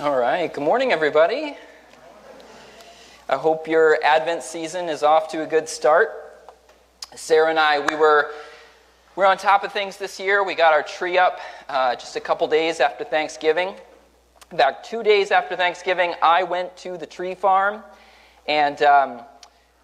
All right. Good morning, everybody. I hope your Advent season is off to a good start. Sarah and I, we were we're on top of things this year. We got our tree up uh, just a couple days after Thanksgiving. About two days after Thanksgiving, I went to the tree farm, and um,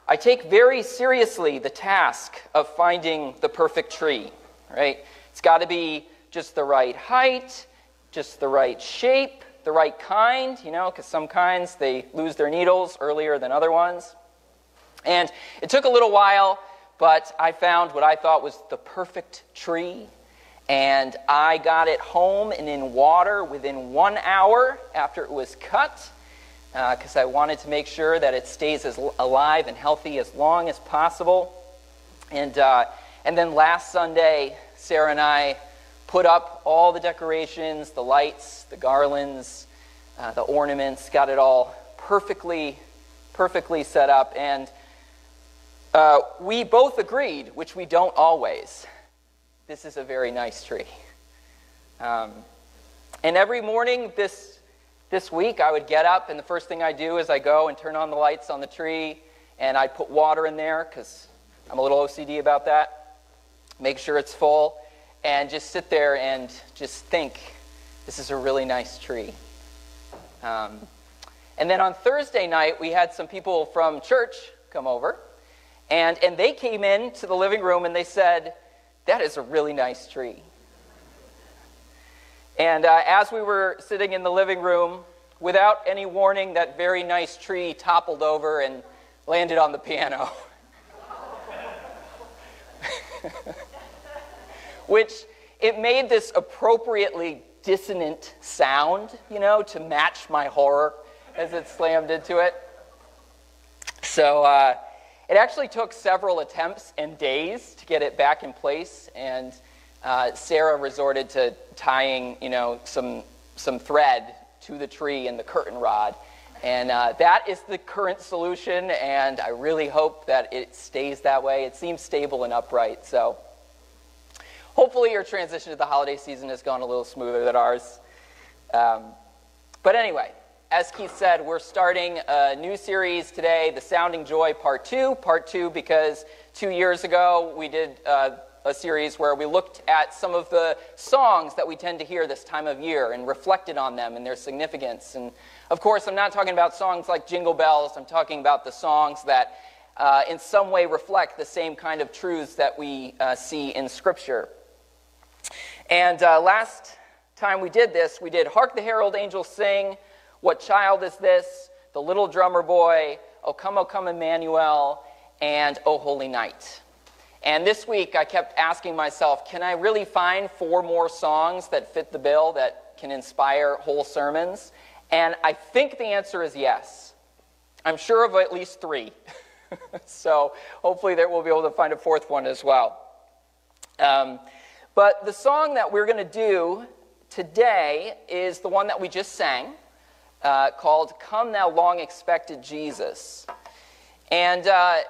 I take very seriously the task of finding the perfect tree. Right? It's got to be just the right height, just the right shape the right kind, you know, because some kinds they lose their needles earlier than other ones. And it took a little while, but I found what I thought was the perfect tree. And I got it home and in water within one hour after it was cut, because uh, I wanted to make sure that it stays as alive and healthy as long as possible. And, uh, and then last Sunday, Sarah and I put up all the decorations, the lights, the garlands, uh, the ornaments, got it all perfectly, perfectly set up. And uh, we both agreed, which we don't always, this is a very nice tree. Um, and every morning this, this week, I would get up, and the first thing I do is I go and turn on the lights on the tree, and I put water in there because I'm a little OCD about that. Make sure it's full and just sit there and just think, this is a really nice tree. Um, and then on Thursday night, we had some people from church come over, and, and they came in to the living room and they said, That is a really nice tree. And uh, as we were sitting in the living room, without any warning, that very nice tree toppled over and landed on the piano. which it made this appropriately dissonant sound, you know, to match my horror as it slammed into it. So uh, it actually took several attempts and days to get it back in place, and uh, Sarah resorted to tying, you know, some some thread to the tree and the curtain rod. And uh, that is the current solution, and I really hope that it stays that way. It seems stable and upright, so hopefully your transition to the holiday season has gone a little smoother than ours. Um, but anyway, as Keith said, we're starting a new series today, The Sounding Joy Part 2. Part 2 because two years ago we did uh, a series where we looked at some of the songs that we tend to hear this time of year and reflected on them and their significance. And of course, I'm not talking about songs like Jingle Bells, I'm talking about the songs that uh, in some way reflect the same kind of truths that we uh, see in Scripture. And uh, last time we did this, we did Hark the Herald Angels Sing, What Child Is This, The Little Drummer Boy, O Come, O Come Emmanuel, and O Holy Night. And this week I kept asking myself, can I really find four more songs that fit the bill that can inspire whole sermons? And I think the answer is yes. I'm sure of at least three. so hopefully that we'll be able to find a fourth one as well. Um, but the song that we're going to do today is the one that we just sang uh, called Come Thou Long Expected Jesus. And uh,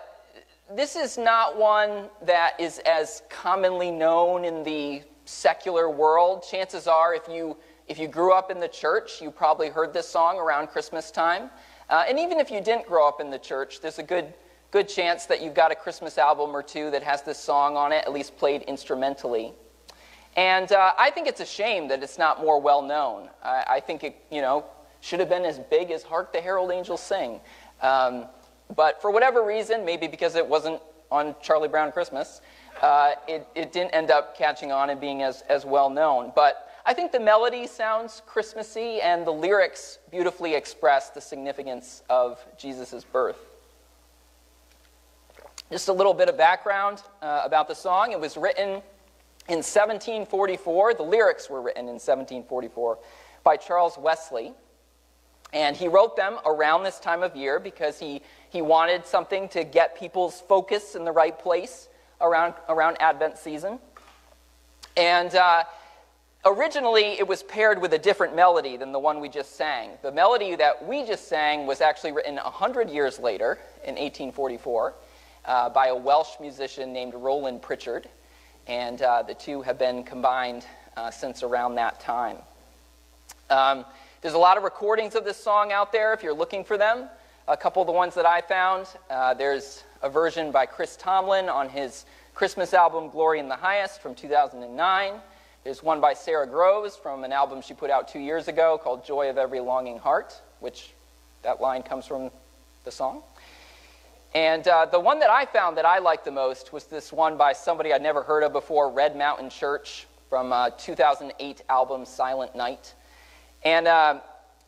this is not one that is as commonly known in the secular world. Chances are, if you, if you grew up in the church, you probably heard this song around Christmas time. Uh, and even if you didn't grow up in the church, there's a good, good chance that you've got a Christmas album or two that has this song on it, at least played instrumentally. And uh, I think it's a shame that it's not more well known. I, I, think it, you know, should have been as big as Hark the Herald Angels Sing. Um, but for whatever reason, maybe because it wasn't on Charlie Brown Christmas, uh, it, it didn't end up catching on and being as, as well known. But I think the melody sounds Christmassy, and the lyrics beautifully express the significance of Jesus' birth. Just a little bit of background uh, about the song. It was written in 1744, the lyrics were written in 1744 by Charles Wesley. And he wrote them around this time of year because he, he wanted something to get people's focus in the right place around, around Advent season. And uh, originally, it was paired with a different melody than the one we just sang. The melody that we just sang was actually written 100 years later, in 1844, uh, by a Welsh musician named Rowland Prichard and uh, the two have been combined uh, since around that time. Um, There's a lot of recordings of this song out there if you're looking for them. A couple of the ones that I found uh, there's a version by Chris Tomlin on his Christmas album Glory in the Highest from 2009. There's one by Sara Groves from an album she put out two years ago called Joy of Every Longing Heart, which that line comes from the song. And uh, the one that I found that I liked the most was this one by somebody I'd never heard of before, Red Mountain Church, from uh, 2008 album Silent Night. And uh,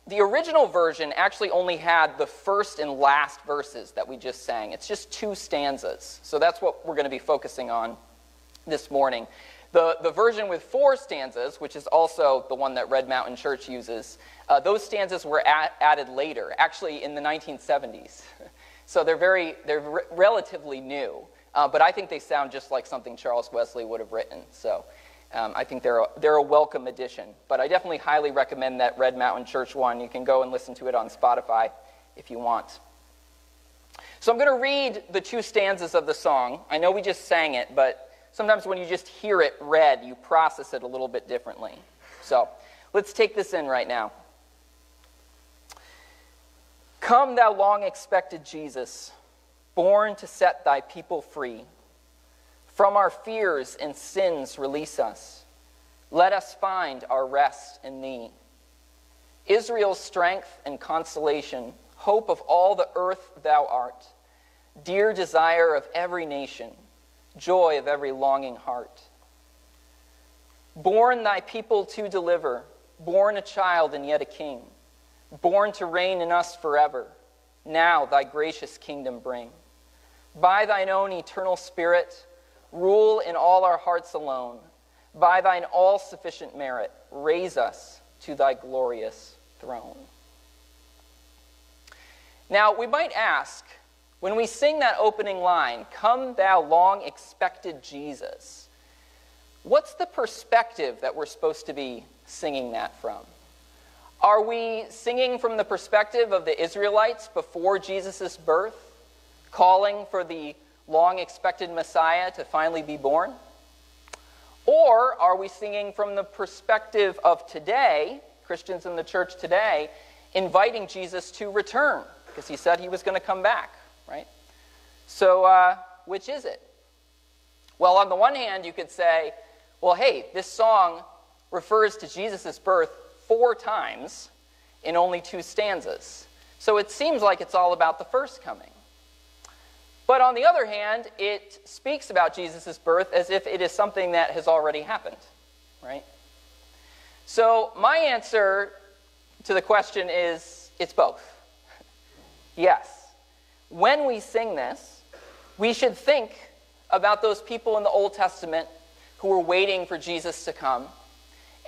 the original version actually only had the first and last verses that we just sang. It's just two stanzas. So that's what we're going to be focusing on this morning. The, the version with four stanzas, which is also the one that Red Mountain Church uses, uh, those stanzas were at, added later, actually in the 1970s. So they're very, they're re- relatively new. Uh, but I think they sound just like something Charles Wesley would have written. So um, I think they're a, they're a welcome addition. But I definitely highly recommend that Red Mountain Church one. You can go and listen to it on Spotify if you want. So I'm going to read the two stanzas of the song. I know we just sang it, but Sometimes when you just hear it read, you process it a little bit differently. So let's take this in right now. Come, thou long expected Jesus, born to set thy people free. From our fears and sins, release us. Let us find our rest in thee. Israel's strength and consolation, hope of all the earth thou art, dear desire of every nation joy of every longing heart. Born thy people to deliver, born a child and yet a king, born to reign in us forever, now thy gracious kingdom bring. By thine own eternal spirit, rule in all our hearts alone. By thine all sufficient merit, raise us to thy glorious throne. Now, we might ask, when we sing that opening line, Come, thou long expected Jesus, what's the perspective that we're supposed to be singing that from? Are we singing from the perspective of the Israelites before Jesus' birth, calling for the long expected Messiah to finally be born? Or are we singing from the perspective of today, Christians in the church today, inviting Jesus to return because he said he was going to come back? right? So, uh, which is it? Well, on the one hand, you could say, well, hey, this song refers to Jesus' birth four times in only two stanzas. So it seems like it's all about the first coming. But on the other hand, it speaks about Jesus' birth as if it is something that has already happened, right? So my answer to the question is it's both. yes when we sing this, we should think about those people in the Old Testament who were waiting for Jesus to come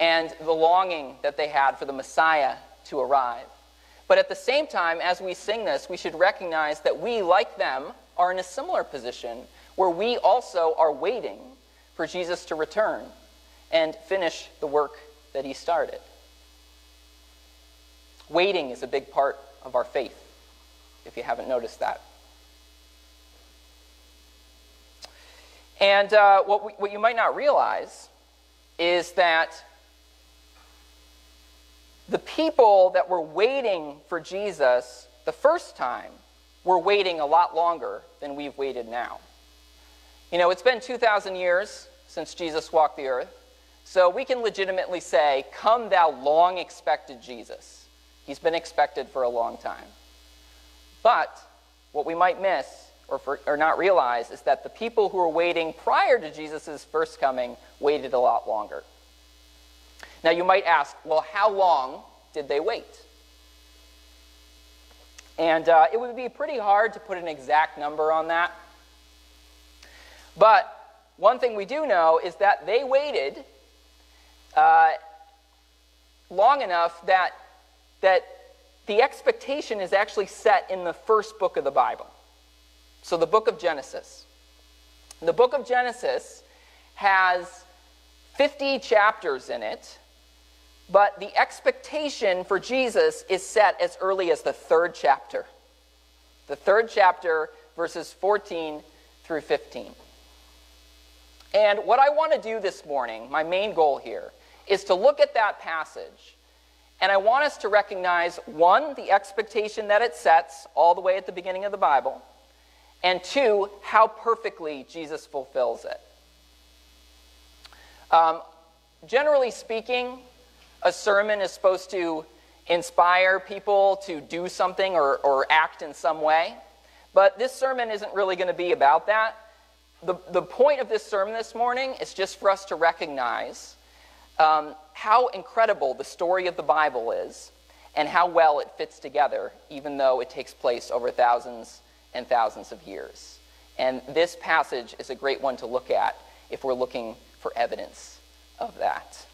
and the longing that they had for the Messiah to arrive. But at the same time, as we sing this, we should recognize that we, like them, are in a similar position where we also are waiting for Jesus to return and finish the work that he started. Waiting is a big part of our faith if you haven't noticed that. And uh, what, we, what you might not realize is that the people that were waiting for Jesus the first time were waiting a lot longer than we've waited now. You know, it's been 2,000 years since Jesus walked the earth, so we can legitimately say, Come, thou long expected Jesus. He's been expected for a long time. But what we might miss or, for, or not realize is that the people who were waiting prior to Jesus' first coming waited a lot longer. Now you might ask, well, how long did they wait? And uh, it would be pretty hard to put an exact number on that. But one thing we do know is that they waited uh, long enough that, that the expectation is actually set in the first book of the Bible. So, the book of Genesis. The book of Genesis has 50 chapters in it, but the expectation for Jesus is set as early as the third chapter. The third chapter, verses 14 through 15. And what I want to do this morning, my main goal here, is to look at that passage And I want us to recognize one, the expectation that it sets all the way at the beginning of the Bible, and two, how perfectly Jesus fulfills it. Um, generally speaking, a sermon is supposed to inspire people to do something or, or act in some way. But this sermon isn't really going to be about that. The, the point of this sermon this morning is just for us to recognize um, how incredible the story of the Bible is and how well it fits together, even though it takes place over thousands and thousands of years. And this passage is a great one to look at if we're looking for evidence of that.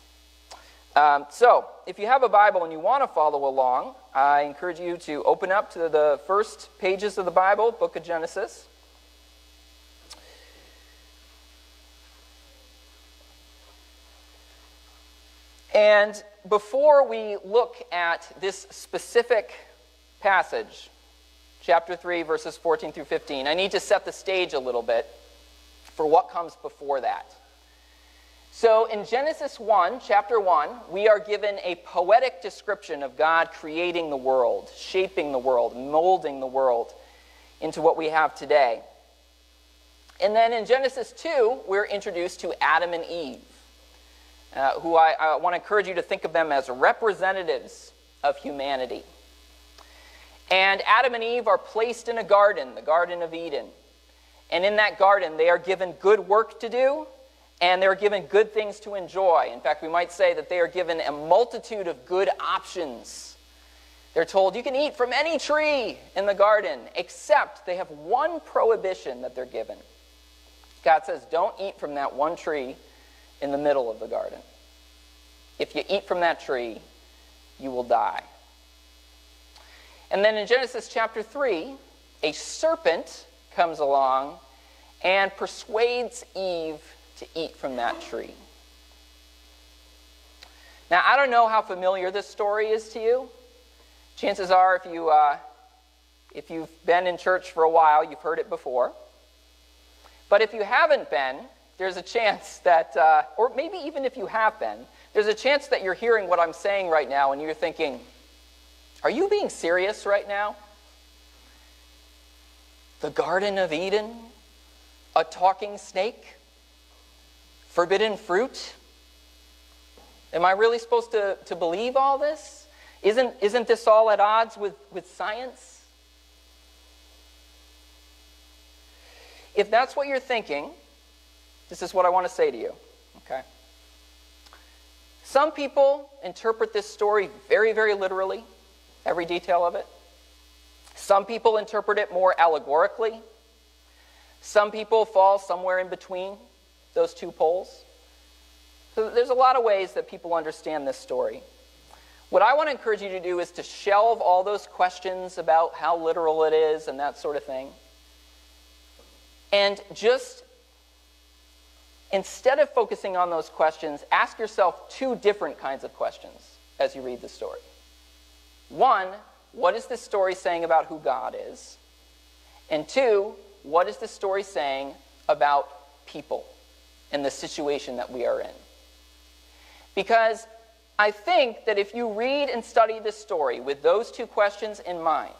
Um, so, if you have a Bible and you want to follow along, I encourage you to open up to the first pages of the Bible, book of Genesis. And before we look at this specific passage, chapter 3, verses 14 through 15, I need to set the stage a little bit for what comes before that. So in Genesis 1, chapter 1, we are given a poetic description of God creating the world, shaping the world, molding the world into what we have today. And then in Genesis 2, we're introduced to Adam and Eve, uh, who I, I want to encourage you to think of them as representatives of humanity. And Adam and Eve are placed in a garden, the Garden of Eden. And in that garden, they are given good work to do and they're given good things to enjoy. In fact, we might say that they are given a multitude of good options. They're told you can eat from any tree in the garden, except they have one prohibition that they're given. God says, don't eat from that one tree in the middle of the garden. If you eat from that tree, you will die. And then in Genesis chapter 3, a serpent comes along and persuades Eve to eat from that tree. Now, I don't know how familiar this story is to you. Chances are, if, you, uh, if you've been in church for a while, you've heard it before. But if you haven't been, there's a chance that, uh, or maybe even if you have been, there's a chance that you're hearing what I'm saying right now and you're thinking, are you being serious right now? The Garden of Eden? A talking snake? Forbidden fruit? Am I really supposed to, to believe all this? Isn't, isn't this all at odds with, with science? If that's what you're thinking, this is what I want to say to you. Okay? Some people interpret this story very, very literally, every detail of it. Some people interpret it more allegorically. Some people fall somewhere in between those two poles. So there's a lot of ways that people understand this story. What I want to encourage you to do is to shelve all those questions about how literal it is and that sort of thing. And just, instead of focusing on those questions, ask yourself two different kinds of questions as you read the story. One, what is this story saying about who God is? And two, what is this story saying about people? In the situation that we are in. Because I think that if you read and study this story with those two questions in mind,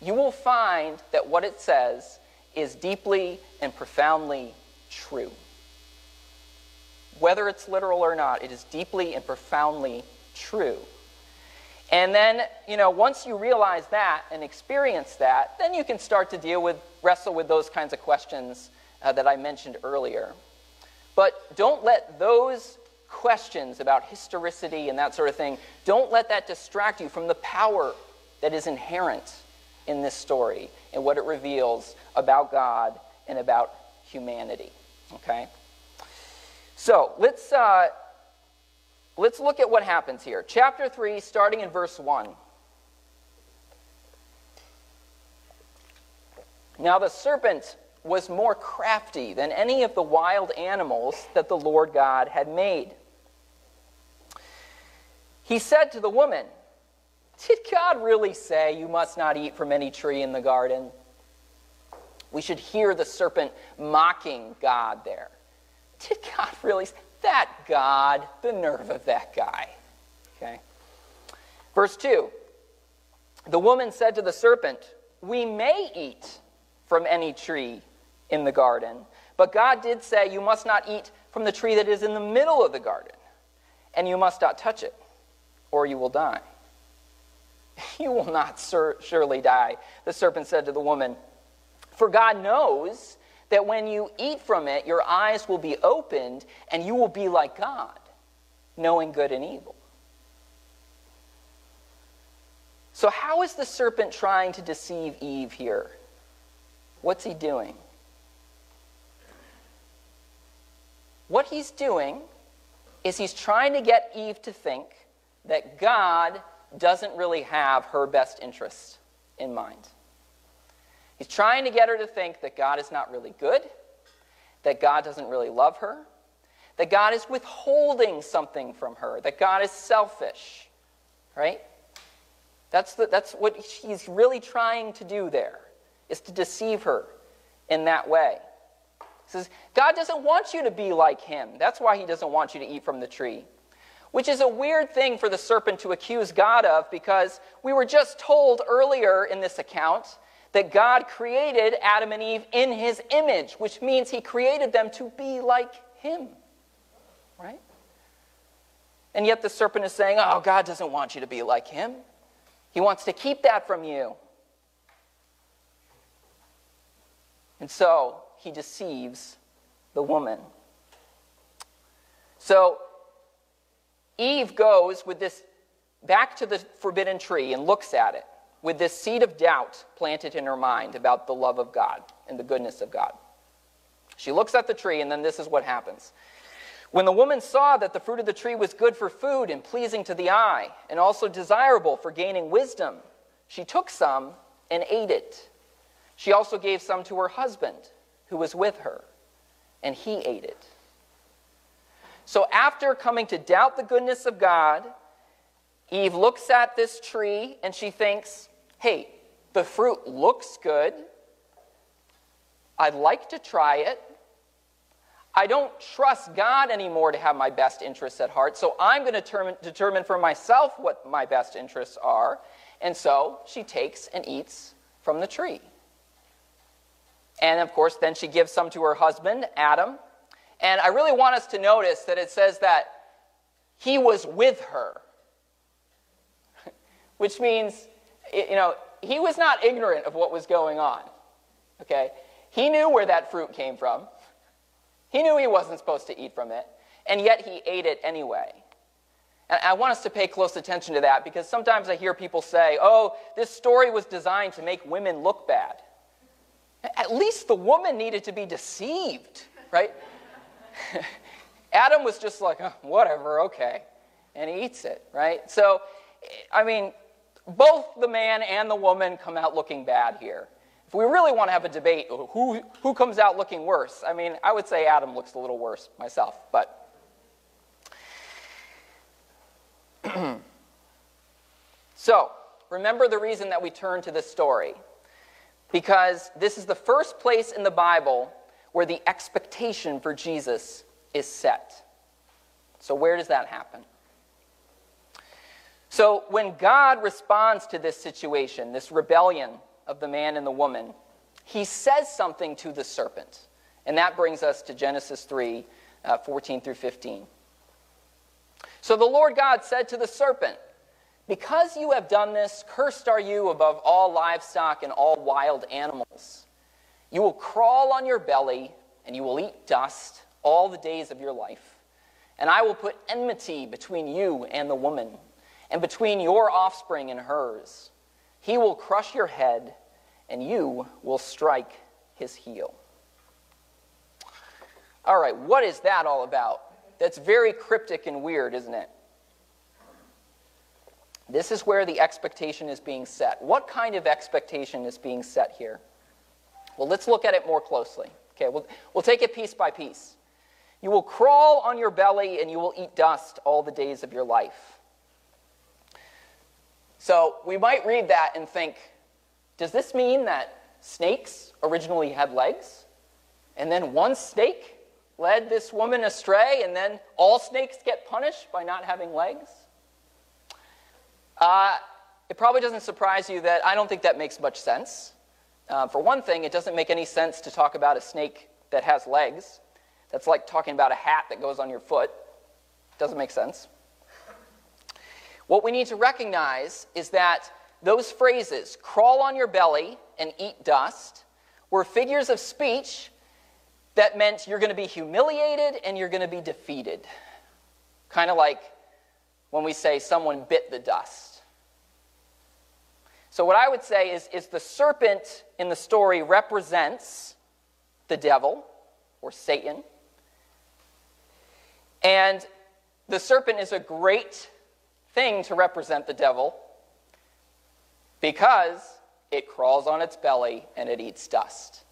you will find that what it says is deeply and profoundly true. Whether it's literal or not, it is deeply and profoundly true. And then, you know, once you realize that and experience that, then you can start to deal with, wrestle with those kinds of questions uh, that I mentioned earlier. But don't let those questions about historicity and that sort of thing, don't let that distract you from the power that is inherent in this story and what it reveals about God and about humanity. Okay? So let's, uh, let's look at what happens here. Chapter 3, starting in verse 1. Now the serpent was more crafty than any of the wild animals that the Lord God had made. He said to the woman, Did God really say you must not eat from any tree in the garden? We should hear the serpent mocking God there. Did God really? Say that God, the nerve of that guy. Okay. Verse 2 The woman said to the serpent, We may eat from any tree in the garden, but God did say, You must not eat from the tree that is in the middle of the garden, and you must not touch it, or you will die. You will not sur- surely die, the serpent said to the woman. For God knows that when you eat from it, your eyes will be opened, and you will be like God, knowing good and evil. So, how is the serpent trying to deceive Eve here? What's he doing? What he's doing is he's trying to get Eve to think that God doesn't really have her best interest in mind. He's trying to get her to think that God is not really good, that God doesn't really love her, that God is withholding something from her, that God is selfish, right? That's, the, that's what he's really trying to do there, is to deceive her in that way. He says, God doesn't want you to be like him. That's why he doesn't want you to eat from the tree. Which is a weird thing for the serpent to accuse God of because we were just told earlier in this account that God created Adam and Eve in his image, which means he created them to be like him. Right? And yet the serpent is saying, Oh, God doesn't want you to be like him. He wants to keep that from you. And so he deceives the woman. So Eve goes with this back to the forbidden tree and looks at it with this seed of doubt planted in her mind about the love of God and the goodness of God. She looks at the tree, and then this is what happens. When the woman saw that the fruit of the tree was good for food and pleasing to the eye, and also desirable for gaining wisdom, she took some and ate it. She also gave some to her husband, who was with her, and he ate it. So, after coming to doubt the goodness of God, Eve looks at this tree and she thinks, hey, the fruit looks good. I'd like to try it. I don't trust God anymore to have my best interests at heart, so I'm going to determine, determine for myself what my best interests are. And so she takes and eats from the tree. And of course, then she gives some to her husband, Adam. And I really want us to notice that it says that he was with her, which means, you know, he was not ignorant of what was going on. Okay? He knew where that fruit came from. He knew he wasn't supposed to eat from it, and yet he ate it anyway. And I want us to pay close attention to that because sometimes I hear people say, oh, this story was designed to make women look bad. At least the woman needed to be deceived, right? Adam was just like, oh, whatever, okay. And he eats it, right? So, I mean, both the man and the woman come out looking bad here. If we really want to have a debate, oh, who, who comes out looking worse? I mean, I would say Adam looks a little worse myself, but. so, remember the reason that we turn to this story. Because this is the first place in the Bible where the expectation for Jesus is set. So, where does that happen? So, when God responds to this situation, this rebellion of the man and the woman, he says something to the serpent. And that brings us to Genesis 3 uh, 14 through 15. So the Lord God said to the serpent, Because you have done this, cursed are you above all livestock and all wild animals. You will crawl on your belly, and you will eat dust all the days of your life. And I will put enmity between you and the woman, and between your offspring and hers. He will crush your head, and you will strike his heel. All right, what is that all about? That's very cryptic and weird, isn't it? This is where the expectation is being set. What kind of expectation is being set here? Well, let's look at it more closely. Okay, we'll, we'll take it piece by piece. You will crawl on your belly and you will eat dust all the days of your life. So we might read that and think, does this mean that snakes originally had legs? And then one snake led this woman astray, and then all snakes get punished by not having legs? Uh, it probably doesn't surprise you that I don't think that makes much sense. Uh, for one thing, it doesn't make any sense to talk about a snake that has legs. That's like talking about a hat that goes on your foot. Doesn't make sense. What we need to recognize is that those phrases, crawl on your belly and eat dust, were figures of speech that meant you're going to be humiliated and you're going to be defeated. Kind of like when we say someone bit the dust. So, what I would say is, is the serpent in the story represents the devil or Satan. And the serpent is a great thing to represent the devil because it crawls on its belly and it eats dust.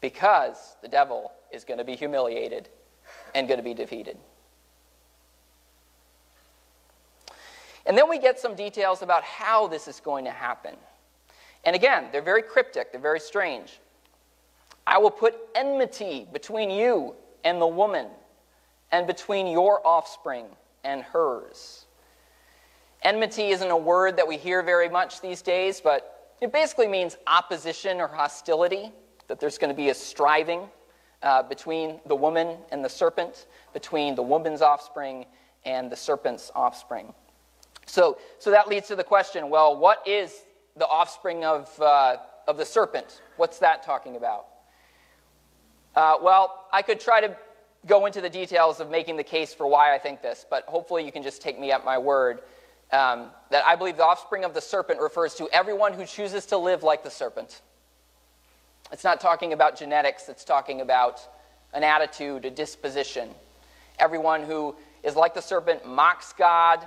Because the devil is going to be humiliated and going to be defeated. And then we get some details about how this is going to happen. And again, they're very cryptic, they're very strange. I will put enmity between you and the woman, and between your offspring and hers. Enmity isn't a word that we hear very much these days, but it basically means opposition or hostility, that there's going to be a striving uh, between the woman and the serpent, between the woman's offspring and the serpent's offspring. So, so that leads to the question well, what is the offspring of, uh, of the serpent? What's that talking about? Uh, well, I could try to go into the details of making the case for why I think this, but hopefully you can just take me at my word um, that I believe the offspring of the serpent refers to everyone who chooses to live like the serpent. It's not talking about genetics, it's talking about an attitude, a disposition. Everyone who is like the serpent mocks God,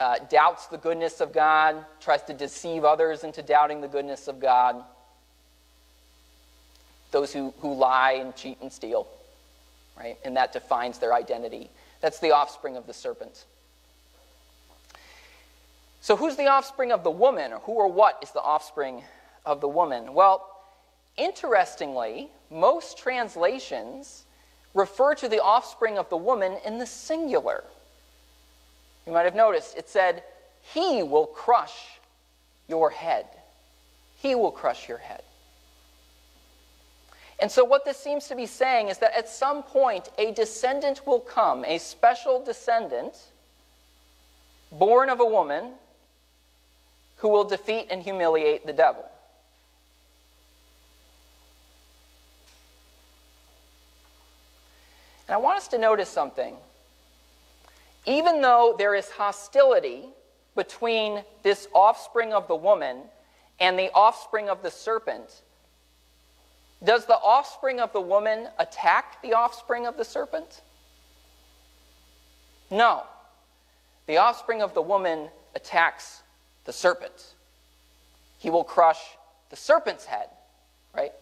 uh, doubts the goodness of God, tries to deceive others into doubting the goodness of God. Those who, who lie and cheat and steal, right? And that defines their identity. That's the offspring of the serpent. So, who's the offspring of the woman, or who or what is the offspring of the woman? Well, interestingly, most translations refer to the offspring of the woman in the singular. You might have noticed it said, He will crush your head. He will crush your head. And so, what this seems to be saying is that at some point, a descendant will come, a special descendant, born of a woman, who will defeat and humiliate the devil. And I want us to notice something. Even though there is hostility between this offspring of the woman and the offspring of the serpent, does the offspring of the woman attack the offspring of the serpent? No. The offspring of the woman attacks the serpent. He will crush the serpent's head, right?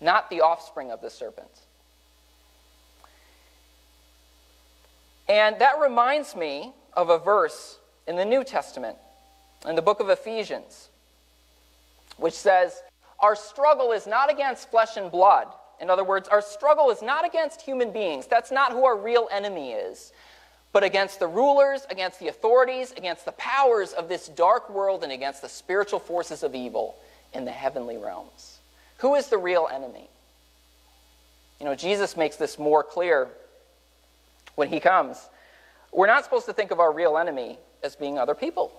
Not the offspring of the serpent. And that reminds me of a verse in the New Testament, in the book of Ephesians, which says, Our struggle is not against flesh and blood. In other words, our struggle is not against human beings. That's not who our real enemy is but against the rulers, against the authorities, against the powers of this dark world, and against the spiritual forces of evil in the heavenly realms. Who is the real enemy? You know, Jesus makes this more clear when he comes. We're not supposed to think of our real enemy as being other people.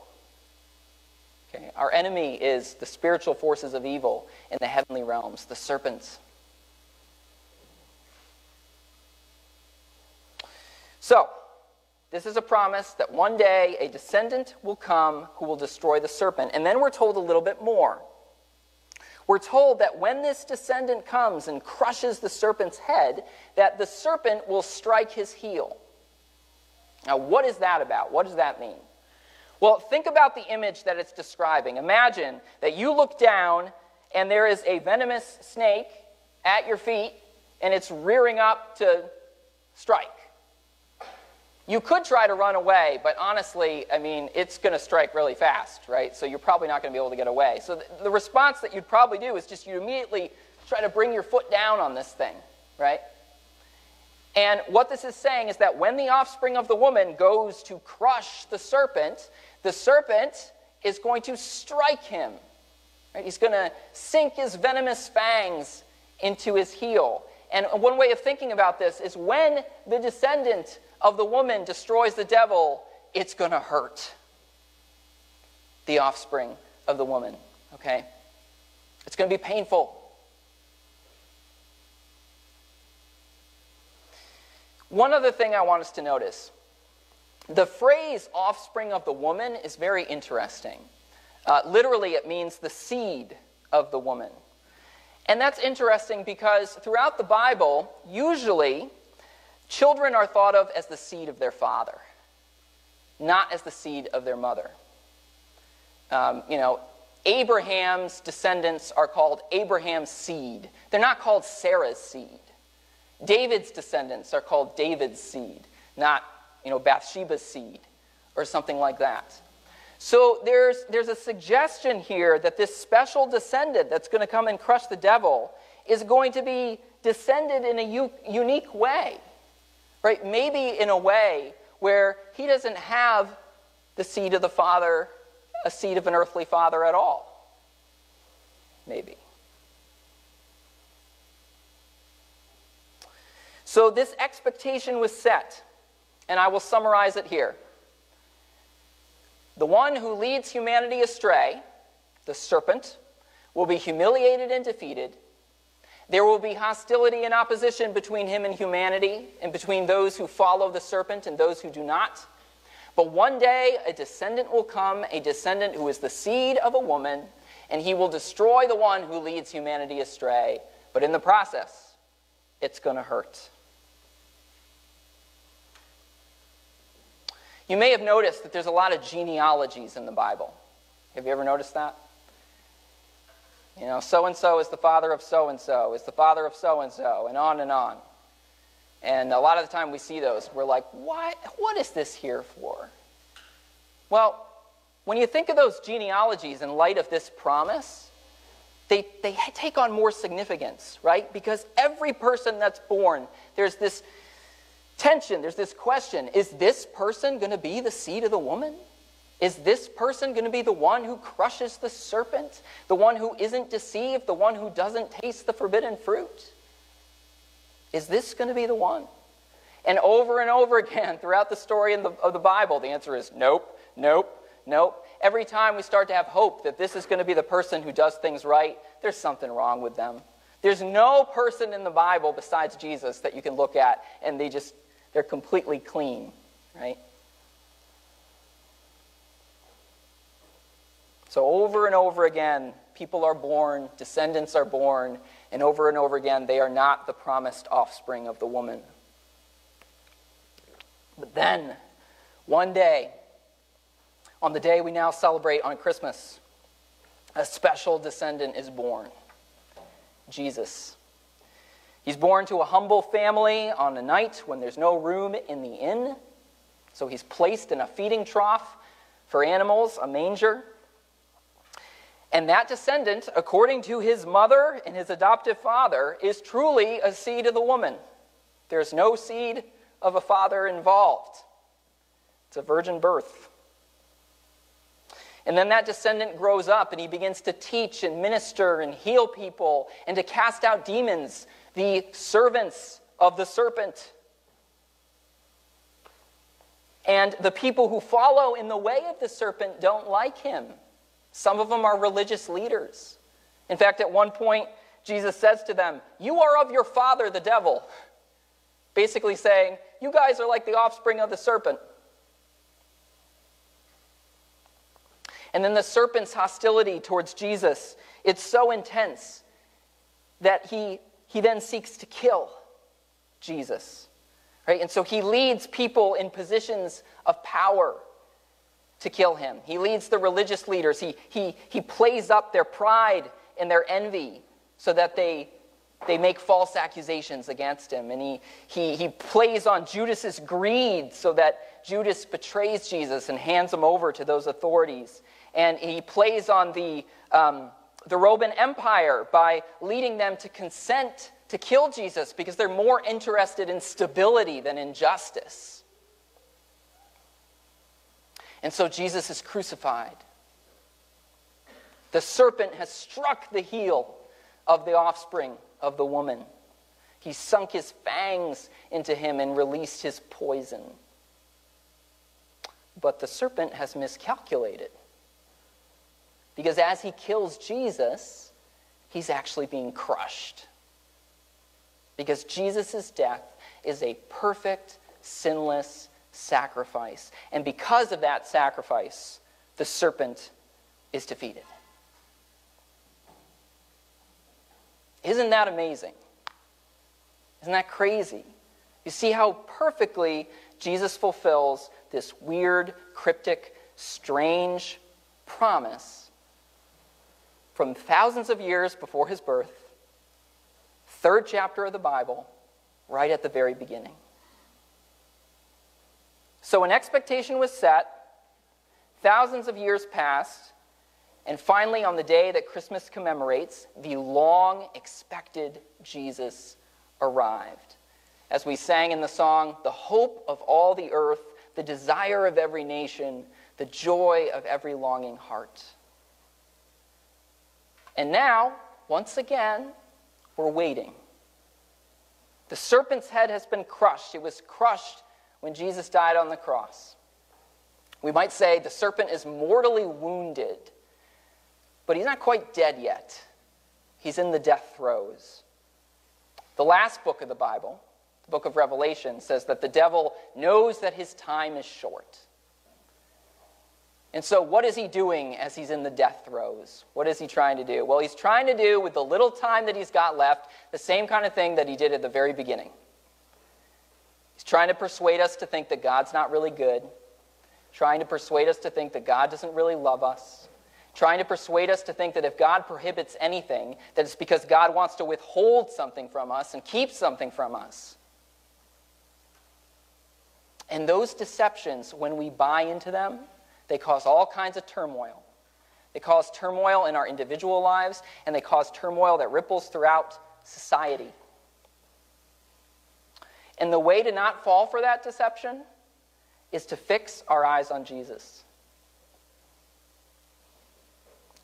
Okay? Our enemy is the spiritual forces of evil in the heavenly realms, the serpents. So, this is a promise that one day a descendant will come who will destroy the serpent. And then we're told a little bit more. We're told that when this descendant comes and crushes the serpent's head, that the serpent will strike his heel. Now, what is that about? What does that mean? Well, think about the image that it's describing. Imagine that you look down and there is a venomous snake at your feet and it's rearing up to strike. You could try to run away, but honestly, I mean, it's going to strike really fast, right? So you're probably not going to be able to get away. So the, the response that you'd probably do is just you immediately try to bring your foot down on this thing, right? And what this is saying is that when the offspring of the woman goes to crush the serpent, the serpent is going to strike him. Right? He's going to sink his venomous fangs into his heel. And one way of thinking about this is when the descendant of the woman destroys the devil, it's going to hurt the offspring of the woman. Okay? It's going to be painful. One other thing I want us to notice the phrase offspring of the woman is very interesting. Uh, literally, it means the seed of the woman. And that's interesting because throughout the Bible, usually children are thought of as the seed of their father, not as the seed of their mother. Um, you know, Abraham's descendants are called Abraham's seed. They're not called Sarah's seed. David's descendants are called David's seed, not you know, Bathsheba's seed or something like that. So there's, there's a suggestion here that this special descendant that's going to come and crush the devil is going to be descended in a u- unique way, right? Maybe in a way where he doesn't have the seed of the father, a seed of an earthly father at all. Maybe. So this expectation was set, and I will summarize it here. The one who leads humanity astray, the serpent, will be humiliated and defeated. There will be hostility and opposition between him and humanity, and between those who follow the serpent and those who do not. But one day a descendant will come, a descendant who is the seed of a woman, and he will destroy the one who leads humanity astray. But in the process, it's going to hurt. You may have noticed that there's a lot of genealogies in the Bible. Have you ever noticed that? You know, so and so is the father of so and so, is the father of so and so, and on and on. And a lot of the time we see those, we're like, what, what is this here for? Well, when you think of those genealogies in light of this promise, they, they take on more significance, right? Because every person that's born, there's this tension, there's this question is this person going to be the seed of the woman? Is this person going to be the one who crushes the serpent? The one who isn't deceived? The one who doesn't taste the forbidden fruit? Is this going to be the one? And over and over again throughout the story the, of the Bible, the answer is nope, nope, nope. Every time we start to have hope that this is going to be the person who does things right, there's something wrong with them. There's no person in the Bible besides Jesus that you can look at and they just they're completely clean, right? So, over and over again, people are born, descendants are born, and over and over again, they are not the promised offspring of the woman. But then, one day, on the day we now celebrate on Christmas, a special descendant is born Jesus. He's born to a humble family on a night when there's no room in the inn. So he's placed in a feeding trough for animals, a manger. And that descendant, according to his mother and his adoptive father, is truly a seed of the woman. There's no seed of a father involved. It's a virgin birth. And then that descendant grows up and he begins to teach and minister and heal people and to cast out demons the servants of the serpent. And the people who follow in the way of the serpent don't like him. Some of them are religious leaders. In fact, at one point, Jesus says to them, You are of your father, the devil. Basically saying, You guys are like the offspring of the serpent. And then the serpent's hostility towards Jesus, it's so intense that he he then seeks to kill Jesus. Right? And so he leads people in positions of power to kill him. He leads the religious leaders. He, he, he plays up their pride and their envy so that they, they make false accusations against him. And he, he, he plays on Judas's greed so that Judas betrays Jesus and hands him over to those authorities. And he plays on the, um, the Roman Empire by leading them to consent to kill Jesus because they're more interested in stability than in justice. And so Jesus is crucified. The serpent has struck the heel of the offspring of the woman. He sunk his fangs into him and released his poison. But the serpent has miscalculated. Because as he kills Jesus, he's actually being crushed. Because Jesus' death is a perfect, sinless sacrifice. And because of that sacrifice, the serpent is defeated. Isn't that amazing? Isn't that crazy? You see how perfectly Jesus fulfills this weird, cryptic, strange promise from thousands of years before his birth, third chapter of the Bible, right at the very beginning. So an expectation was set, thousands of years passed, and finally, on the day that Christmas commemorates, the long expected Jesus arrived. As we sang in the song, the hope of all the earth, the desire of every nation, the joy of every longing heart. And now, once again, we're waiting. The serpent's head has been crushed. It was crushed when Jesus died on the cross. We might say the serpent is mortally wounded, but he's not quite dead yet. He's in the death throes. The last book of the Bible, the book of Revelation, says that the devil knows that his time is short. And so, what is he doing as he's in the death throes? What is he trying to do? Well, he's trying to do, with the little time that he's got left, the same kind of thing that he did at the very beginning. He's trying to persuade us to think that God's not really good, trying to persuade us to think that God doesn't really love us, trying to persuade us to think that if God prohibits anything, that it's because God wants to withhold something from us and keep something from us. And those deceptions, when we buy into them, they cause all kinds of turmoil. They cause turmoil in our individual lives, and they cause turmoil that ripples throughout society. And the way to not fall for that deception is to fix our eyes on Jesus.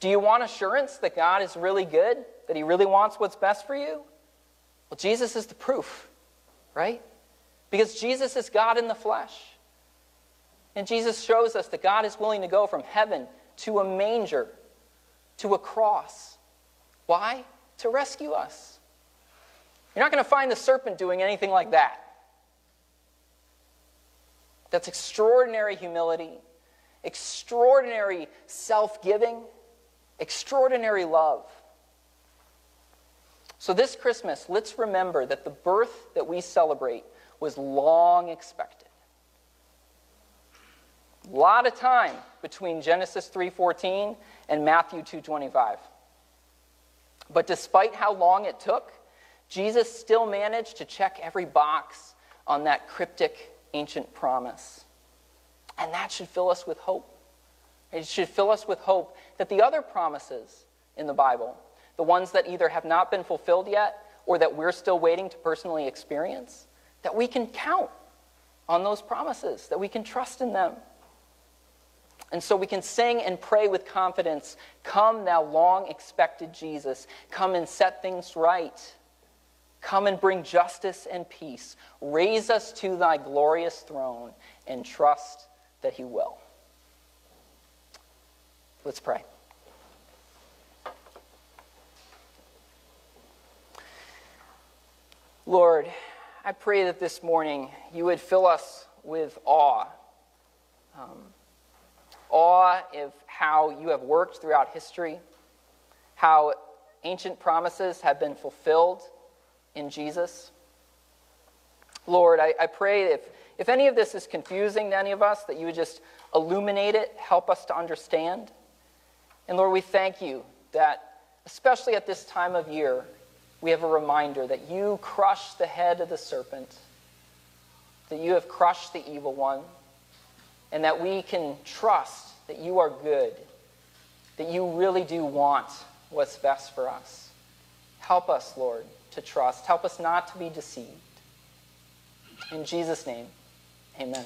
Do you want assurance that God is really good, that He really wants what's best for you? Well, Jesus is the proof, right? Because Jesus is God in the flesh. And Jesus shows us that God is willing to go from heaven to a manger, to a cross. Why? To rescue us. You're not going to find the serpent doing anything like that. That's extraordinary humility, extraordinary self giving extraordinary love. So, this Christmas, let's remember that the birth that we celebrate was long expected. A lot of time between Genesis 3:14 and Matthew 2:25. But despite how long it took, Jesus still managed to check every box on that cryptic ancient promise. And that should fill us with hope. It should fill us with hope that the other promises in the Bible, the ones that either have not been fulfilled yet or that we're still waiting to personally experience, that we can count on those promises, that we can trust in them. And so we can sing and pray with confidence Come, thou long expected Jesus. Come and set things right. Come and bring justice and peace. Raise us to thy glorious throne and trust that he will. Let's pray. Lord, I pray that this morning you would fill us with awe. Um, awe of how you have worked throughout history, how ancient promises have been fulfilled in Jesus. Lord, I, I pray if, if any of this is confusing to any of us, that you would just illuminate it, help us to understand. And Lord, we thank you that, especially at this time of year, we have a reminder that you crushed the head of the serpent, that you have crushed the evil one, and that we can trust that you are good, that you really do want what's best for us. Help us, Lord, to trust. Help us not to be deceived. In Jesus' name, amen.